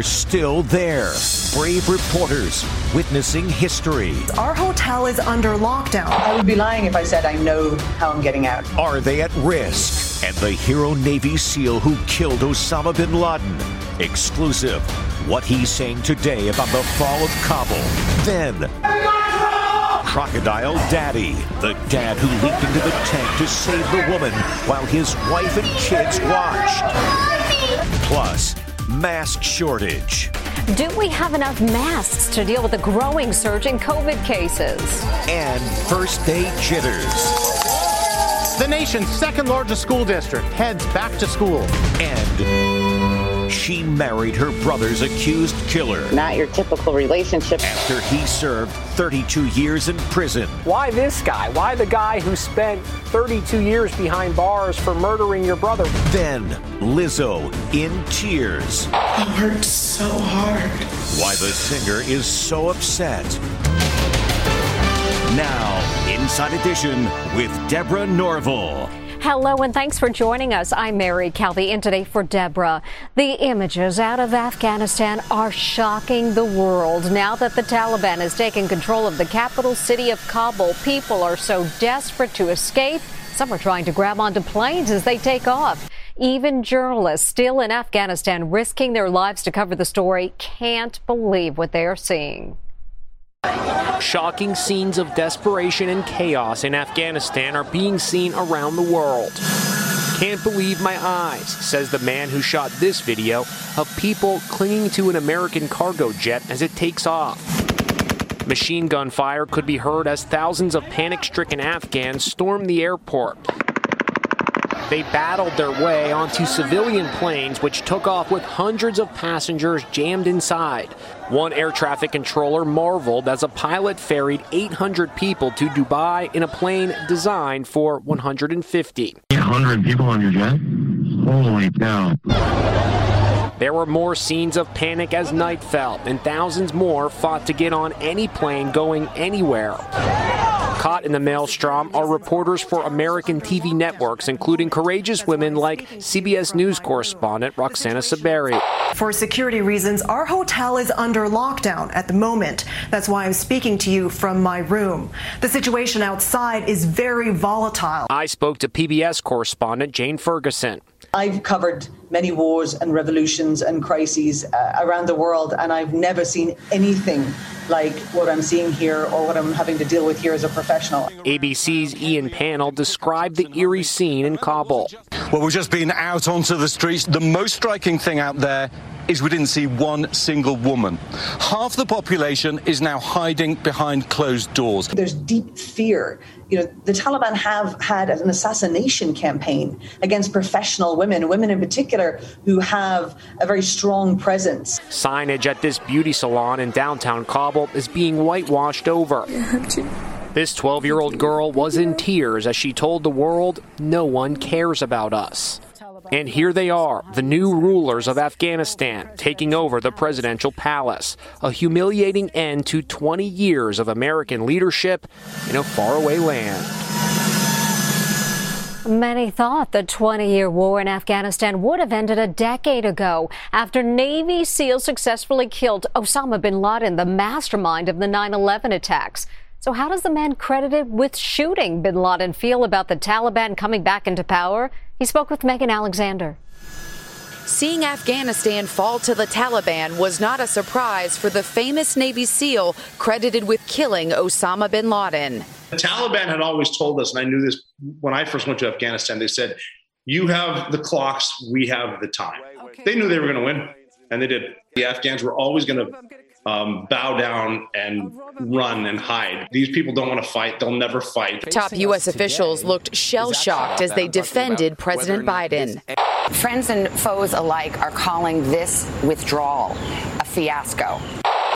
They're still there. Brave reporters witnessing history. Our hotel is under lockdown. I would be lying if I said I know how I'm getting out. Are they at risk? And the hero Navy SEAL who killed Osama bin Laden. Exclusive. What he's saying today about the fall of Kabul. Then. Crocodile Daddy, the dad who leaped into the tank to save the woman while his wife and kids watched. Plus, mask shortage. Do we have enough masks to deal with the growing surge in COVID cases? And first day jitters. The nation's second largest school district heads back to school. And she married her brother's accused killer. Not your typical relationship. After he served 32 years in prison. Why this guy? Why the guy who spent 32 years behind bars for murdering your brother? Then Lizzo in tears. I worked so hard. Why the singer is so upset. Now, Inside Edition with Deborah Norville. Hello and thanks for joining us. I'm Mary Calvi and today for Deborah. The images out of Afghanistan are shocking the world. Now that the Taliban has taken control of the capital city of Kabul, people are so desperate to escape. Some are trying to grab onto planes as they take off. Even journalists still in Afghanistan risking their lives to cover the story can't believe what they are seeing. Shocking scenes of desperation and chaos in Afghanistan are being seen around the world. Can't believe my eyes, says the man who shot this video of people clinging to an American cargo jet as it takes off. Machine gun fire could be heard as thousands of panic stricken Afghans storm the airport. They battled their way onto civilian planes, which took off with hundreds of passengers jammed inside. One air traffic controller marveled as a pilot ferried 800 people to Dubai in a plane designed for 150. 800 people on your jet? Holy cow. There were more scenes of panic as night fell, and thousands more fought to get on any plane going anywhere. Caught in the maelstrom are reporters for American TV networks, including courageous women like CBS News correspondent Roxana Saberi. For security reasons, our hotel is under lockdown at the moment. That's why I'm speaking to you from my room. The situation outside is very volatile. I spoke to PBS correspondent Jane Ferguson. I've covered many wars and revolutions and crises uh, around the world, and I've never seen anything like what I'm seeing here or what I'm having to deal with here as a professional. ABC's Ian Pannell described the eerie scene in Kabul. Well, we've just been out onto the streets. The most striking thing out there is we didn't see one single woman. Half the population is now hiding behind closed doors. There's deep fear. You know, the Taliban have had an assassination campaign against professional women, women in particular who have a very strong presence. Signage at this beauty salon in downtown Kabul is being whitewashed over. This 12 year old girl was in tears as she told the world, No one cares about us. And here they are, the new rulers of Afghanistan, taking over the presidential palace. A humiliating end to 20 years of American leadership in a faraway land. Many thought the 20 year war in Afghanistan would have ended a decade ago after Navy SEALs successfully killed Osama bin Laden, the mastermind of the 9 11 attacks. So, how does the man credited with shooting bin Laden feel about the Taliban coming back into power? He spoke with Megan Alexander. Seeing Afghanistan fall to the Taliban was not a surprise for the famous Navy SEAL credited with killing Osama bin Laden. The Taliban had always told us, and I knew this when I first went to Afghanistan, they said, You have the clocks, we have the time. They knew they were going to win, and they did. The Afghans were always going to um, bow down and run and hide. These people don't want to fight. They'll never fight. Top U.S. officials looked shell shocked as they defended President Biden. Friends and foes alike are calling this withdrawal a fiasco.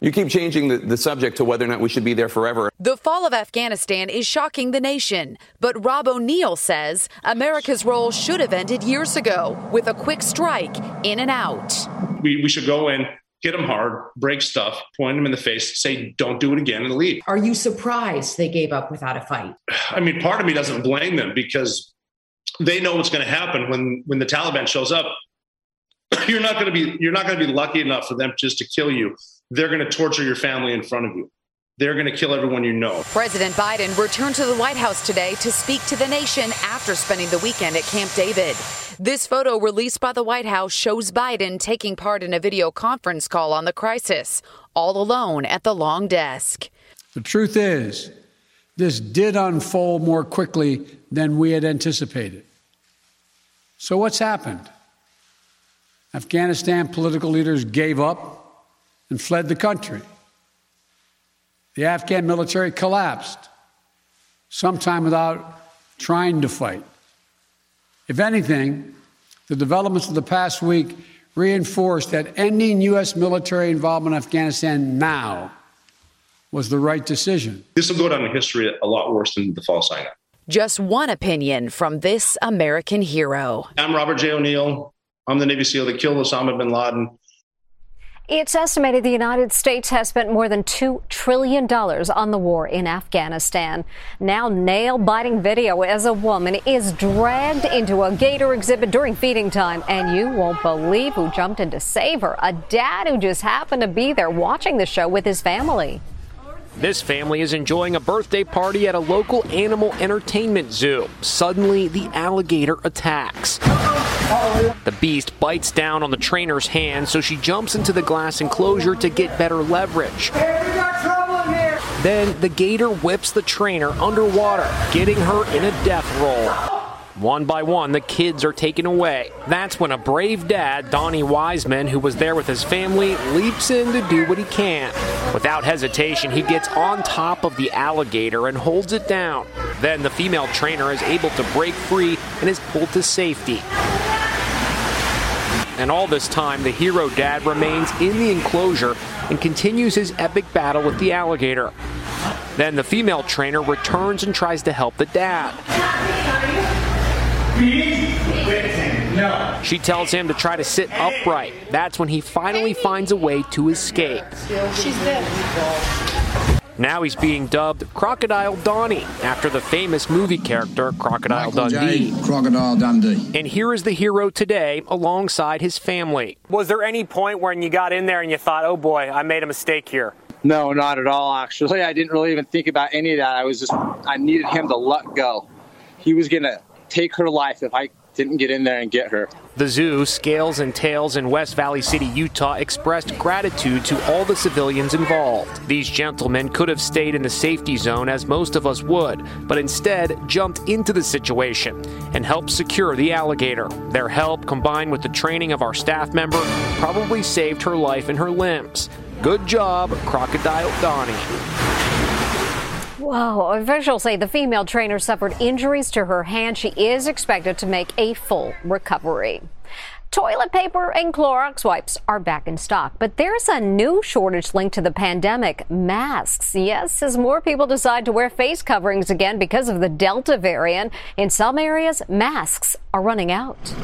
You keep changing the, the subject to whether or not we should be there forever. The fall of Afghanistan is shocking the nation, but Rob O'Neill says America's role should have ended years ago with a quick strike in and out. We, we should go in, hit them hard, break stuff, point them in the face, say, don't do it again, and leave. Are you surprised they gave up without a fight? I mean, part of me doesn't blame them because they know what's going to happen when when the Taliban shows up. You're not going to be you're not going to be lucky enough for them just to kill you. They're going to torture your family in front of you. They're going to kill everyone you know. President Biden returned to the White House today to speak to the nation after spending the weekend at Camp David. This photo released by the White House shows Biden taking part in a video conference call on the crisis, all alone at the long desk. The truth is, this did unfold more quickly than we had anticipated. So, what's happened? Afghanistan political leaders gave up and fled the country. The Afghan military collapsed, sometime without trying to fight. If anything, the developments of the past week reinforced that ending U.S. military involvement in Afghanistan now was the right decision. This will go down in history a lot worse than the fall of Saigon. Just one opinion from this American hero. I'm Robert J. O'Neill. I'm the Navy SEAL that killed Osama bin Laden. It's estimated the United States has spent more than $2 trillion on the war in Afghanistan. Now, nail biting video as a woman is dragged into a gator exhibit during feeding time, and you won't believe who jumped in to save her. A dad who just happened to be there watching the show with his family. This family is enjoying a birthday party at a local animal entertainment zoo. Suddenly, the alligator attacks. The beast bites down on the trainer's hand, so she jumps into the glass enclosure to get better leverage. Then the gator whips the trainer underwater, getting her in a death roll. One by one, the kids are taken away. That's when a brave dad, Donnie Wiseman, who was there with his family, leaps in to do what he can. Without hesitation, he gets on top of the alligator and holds it down. Then the female trainer is able to break free and is pulled to safety. And all this time, the hero dad remains in the enclosure and continues his epic battle with the alligator. Then the female trainer returns and tries to help the dad. She tells him to try to sit upright. That's when he finally finds a way to escape. She's dead. Now he's being dubbed Crocodile Donnie after the famous movie character Crocodile Michael Dundee. J. Crocodile Dundee. And here is the hero today alongside his family. Was there any point when you got in there and you thought, oh boy, I made a mistake here? No, not at all, actually. I didn't really even think about any of that. I was just, I needed him to let go. He was going to take her life if I didn't get in there and get her. The zoo, Scales and Tails in West Valley City, Utah, expressed gratitude to all the civilians involved. These gentlemen could have stayed in the safety zone as most of us would, but instead jumped into the situation and helped secure the alligator. Their help, combined with the training of our staff member, probably saved her life and her limbs. Good job, Crocodile Donnie. Officials say the female trainer suffered injuries to her hand. She is expected to make a full recovery. Toilet paper and Clorox wipes are back in stock, but there's a new shortage linked to the pandemic masks. Yes, as more people decide to wear face coverings again because of the Delta variant, in some areas, masks are running out.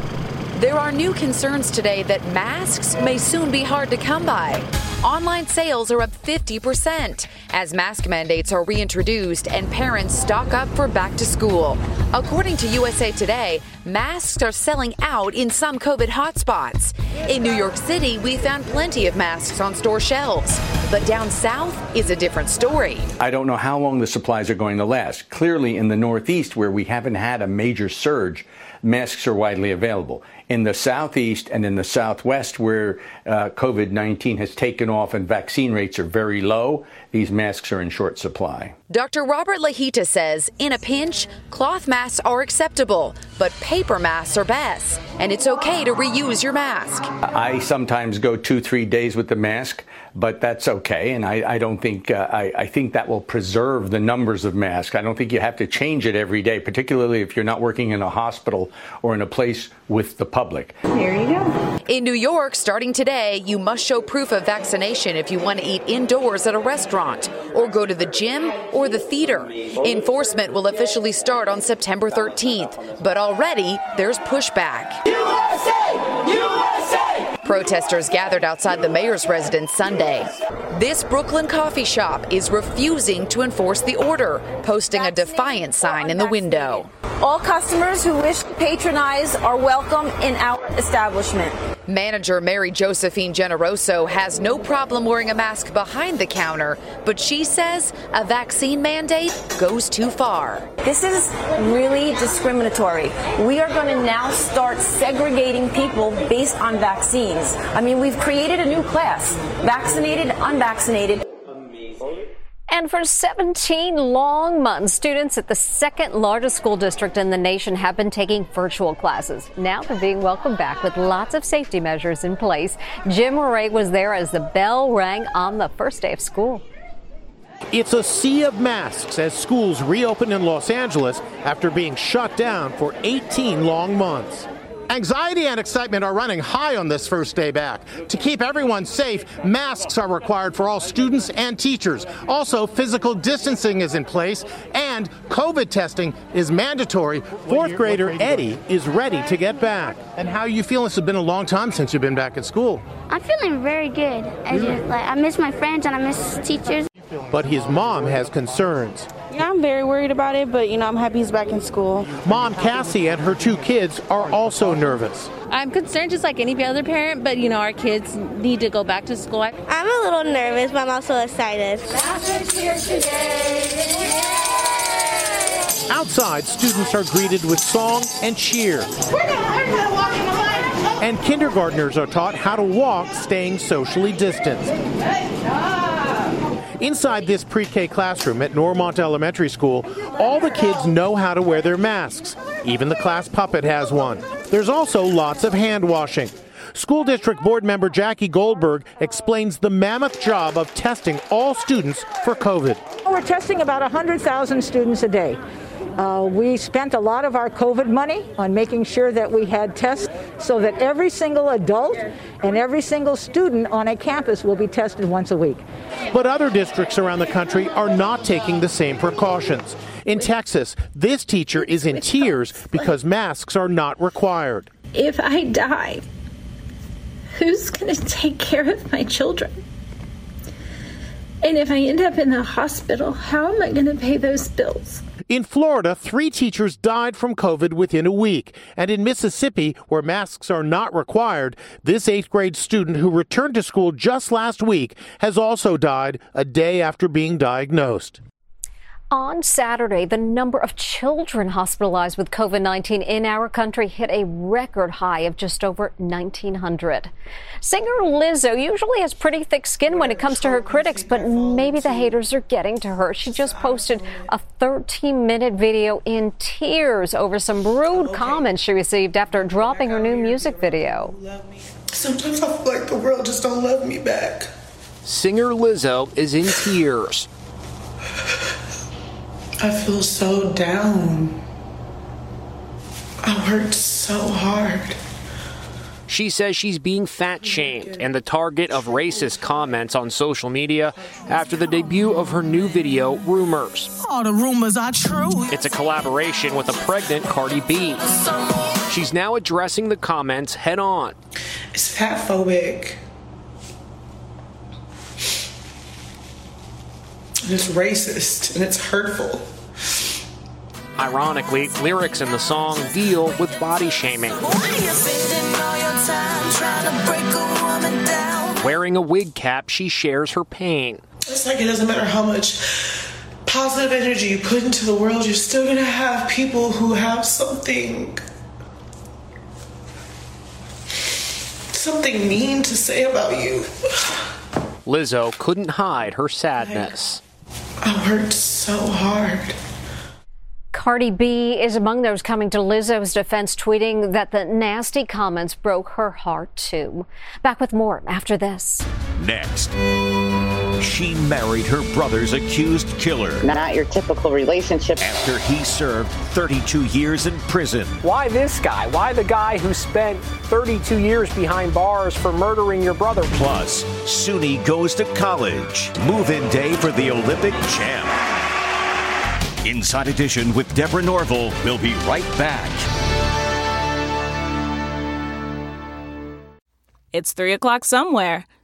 There are new concerns today that masks may soon be hard to come by. Online sales are up 50% as mask mandates are reintroduced and parents stock up for back to school. According to USA Today, masks are selling out in some COVID hotspots. In New York City, we found plenty of masks on store shelves. But down south is a different story. I don't know how long the supplies are going to last. Clearly, in the Northeast, where we haven't had a major surge, masks are widely available. In the Southeast and in the Southwest, where uh, COVID 19 has taken off and vaccine rates are very low, these masks are in short supply. Dr. Robert Lahita says in a pinch, cloth masks are acceptable, but paper masks are best, and it's okay to reuse your mask. I sometimes go two, three days with the mask, but that's okay, and I, I don't think uh, I, I think that will preserve the numbers of masks. I don't think you have to change it every day, particularly if you're not working in a hospital or in a place with the public. Here you go. In New York, starting today, you must show proof of vaccination if you want to eat indoors at a restaurant or go to the gym or the theater. Enforcement will officially start on September 13th, but already there's pushback. USA! USA! Protesters gathered outside the mayor's residence Sunday. This Brooklyn coffee shop is refusing to enforce the order, posting a defiant sign in the window. All customers who wish to patronize are welcome in our establishment. Manager Mary Josephine Generoso has no problem wearing a mask behind the counter, but she says a vaccine mandate goes too far. This is really discriminatory. We are going to now start segregating people based on vaccines. I mean, we've created a new class vaccinated, unvaccinated. And for 17 long months, students at the second largest school district in the nation have been taking virtual classes. Now they're being welcomed back with lots of safety measures in place. Jim Moret was there as the bell rang on the first day of school. It's a sea of masks as schools reopen in Los Angeles after being shut down for 18 long months. Anxiety and excitement are running high on this first day back. To keep everyone safe, masks are required for all students and teachers. Also, physical distancing is in place and COVID testing is mandatory. Fourth grader Eddie is ready to get back. And how are you feeling? It's been a long time since you've been back at school. I'm feeling very good. I just like I miss my friends and I miss teachers. But his mom has concerns. Yeah, I'm very worried about it, but you know, I'm happy he's back in school. Mom Cassie and her two kids are also nervous. I'm concerned just like any other parent, but you know, our kids need to go back to school. I'm a little nervous, but I'm also excited. Outside, students are greeted with song and cheer. And kindergartners are taught how to walk staying socially distanced. Inside this pre K classroom at Normont Elementary School, all the kids know how to wear their masks. Even the class puppet has one. There's also lots of hand washing. School District Board member Jackie Goldberg explains the mammoth job of testing all students for COVID. We're testing about 100,000 students a day. Uh, we spent a lot of our COVID money on making sure that we had tests so that every single adult and every single student on a campus will be tested once a week. But other districts around the country are not taking the same precautions. In Texas, this teacher is in tears because masks are not required. If I die, who's going to take care of my children? And if I end up in the hospital, how am I going to pay those bills? In Florida, three teachers died from COVID within a week. And in Mississippi, where masks are not required, this eighth grade student who returned to school just last week has also died a day after being diagnosed. On Saturday, the number of children hospitalized with COVID 19 in our country hit a record high of just over 1,900. Singer Lizzo usually has pretty thick skin when it comes to her critics, but maybe the haters are getting to her. She just posted a 13 minute video in tears over some rude comments she received after dropping her new music video. Sometimes I feel like the world just don't love me back. Singer Lizzo is in tears. I feel so down. I worked so hard. She says she's being fat shamed and the target of racist comments on social media after the debut of her new video, Rumors. All the rumors are true. It's a collaboration with a pregnant Cardi B. She's now addressing the comments head on. It's fat and it's racist and it's hurtful. Ironically, lyrics in the song deal with body shaming. Wearing a wig cap, she shares her pain. It's like it doesn't matter how much positive energy you put into the world, you're still gonna have people who have something something mean to say about you. Lizzo couldn't hide her sadness. I worked so hard. Cardi B is among those coming to Lizzo's defense, tweeting that the nasty comments broke her heart too. Back with more after this. Next. She married her brother's accused killer. Not your typical relationship. After he served 32 years in prison. Why this guy? Why the guy who spent 32 years behind bars for murdering your brother? Plus, Suni goes to college. Move in day for the Olympic champ. Inside Edition with Deborah Norville We'll be right back. It's 3 o'clock somewhere.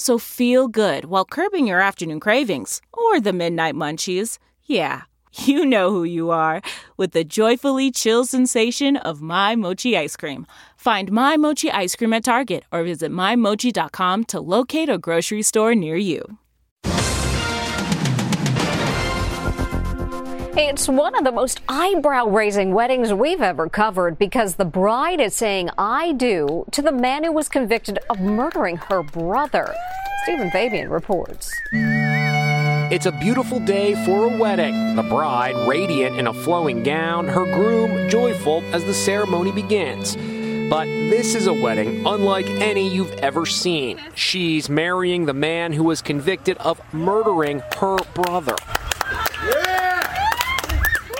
So feel good while curbing your afternoon cravings or the midnight munchies. Yeah, you know who you are with the joyfully chill sensation of My Mochi ice cream. Find My Mochi ice cream at Target or visit MyMochi.com to locate a grocery store near you. It's one of the most eyebrow raising weddings we've ever covered because the bride is saying I do to the man who was convicted of murdering her brother. Stephen Fabian reports. It's a beautiful day for a wedding. The bride, radiant in a flowing gown, her groom, joyful as the ceremony begins. But this is a wedding unlike any you've ever seen. She's marrying the man who was convicted of murdering her brother.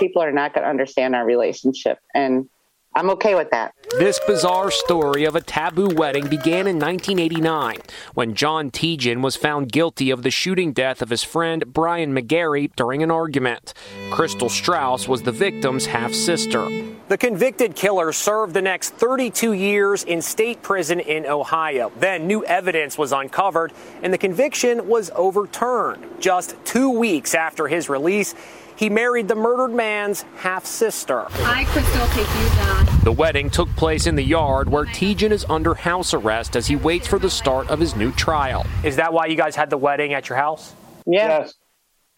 People are not going to understand our relationship. And I'm okay with that. This bizarre story of a taboo wedding began in 1989 when John Tejan was found guilty of the shooting death of his friend Brian McGarry during an argument. Crystal Strauss was the victim's half sister. The convicted killer served the next 32 years in state prison in Ohio. Then new evidence was uncovered and the conviction was overturned. Just two weeks after his release, he married the murdered man's half sister. Hi, Crystal. Take you down. The wedding took place in the yard where Tejan is under house arrest as he waits for the start of his new trial. Is that why you guys had the wedding at your house? Yes.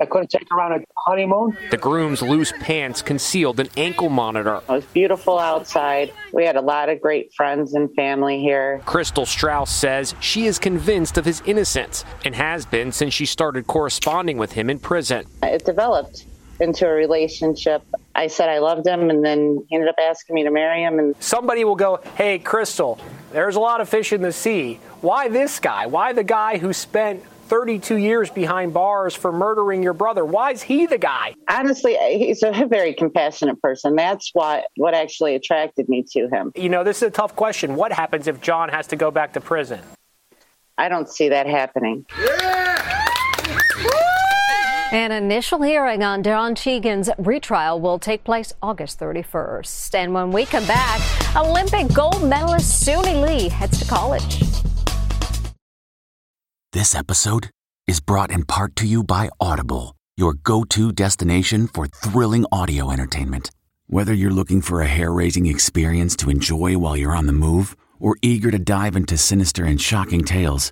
I couldn't take her on a honeymoon. The groom's loose pants concealed an ankle monitor. It was beautiful outside. We had a lot of great friends and family here. Crystal Strauss says she is convinced of his innocence and has been since she started corresponding with him in prison. It developed into a relationship. I said I loved him, and then he ended up asking me to marry him. And somebody will go, "Hey, Crystal, there's a lot of fish in the sea. Why this guy? Why the guy who spent 32 years behind bars for murdering your brother? Why is he the guy?" Honestly, he's a very compassionate person. That's what what actually attracted me to him. You know, this is a tough question. What happens if John has to go back to prison? I don't see that happening. An initial hearing on Don Tegan's retrial will take place August 31st. And when we come back, Olympic gold medalist Suni Lee heads to college. This episode is brought in part to you by Audible, your go to destination for thrilling audio entertainment. Whether you're looking for a hair raising experience to enjoy while you're on the move or eager to dive into sinister and shocking tales,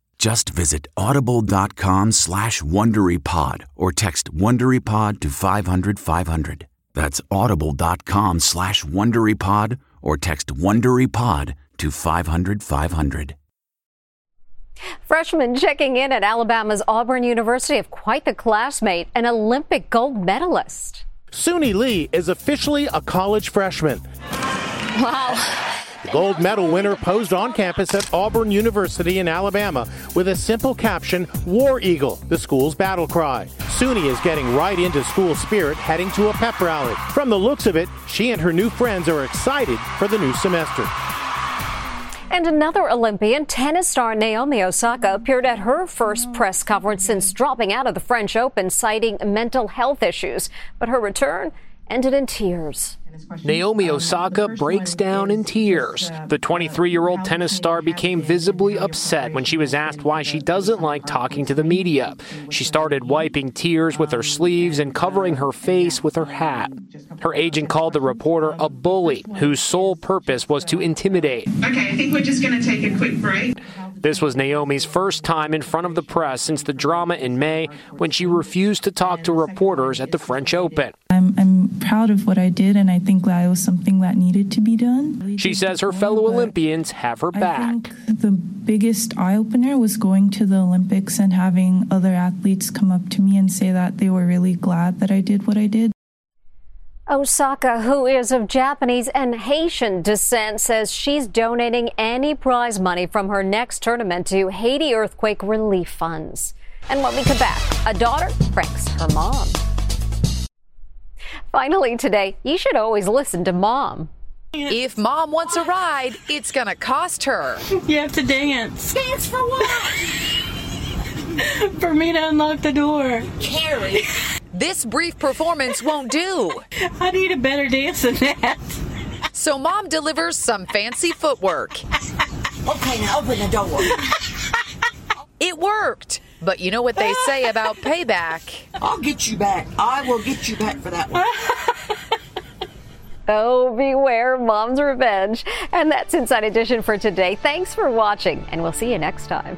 Just visit audible.com slash WonderyPod or text WonderyPod to 500 500. That's audible.com slash WonderyPod or text WonderyPod to 500 500. Freshman checking in at Alabama's Auburn University of quite the classmate, an Olympic gold medalist. Suni Lee is officially a college freshman. Wow. Gold medal winner posed on campus at Auburn University in Alabama with a simple caption, War Eagle, the school's battle cry. Suni is getting right into school spirit, heading to a pep rally. From the looks of it, she and her new friends are excited for the new semester. And another Olympian, tennis star Naomi Osaka, appeared at her first press conference since dropping out of the French Open, citing mental health issues. But her return ended in tears. Naomi Osaka breaks down in tears. The 23 year old tennis star became visibly upset when she was asked why she doesn't like talking to the media. She started wiping tears with her sleeves and covering her face with her hat. Her agent called the reporter a bully whose sole purpose was to intimidate. Okay, I think we're just going to take a quick break. This was Naomi's first time in front of the press since the drama in May when she refused to talk to reporters at the French Open. I'm, I'm proud of what I did, and I think that was something that needed to be done. She says her fellow Olympians have her back. The biggest eye opener was going to the Olympics and having other athletes come up to me and say that they were really glad that I did what I did. Osaka, who is of Japanese and Haitian descent, says she's donating any prize money from her next tournament to Haiti earthquake relief funds. And when we come back, a daughter pranks her mom. Finally, today, you should always listen to mom. If mom wants a ride, it's going to cost her. You have to dance. Dance for what? For me to unlock the door. Carrie. This brief performance won't do. I need a better dance than that. So mom delivers some fancy footwork. Okay, now open the door. It worked. But you know what they say about payback. I'll get you back. I will get you back for that one. Oh, beware mom's revenge. And that's Inside Edition for today. Thanks for watching, and we'll see you next time.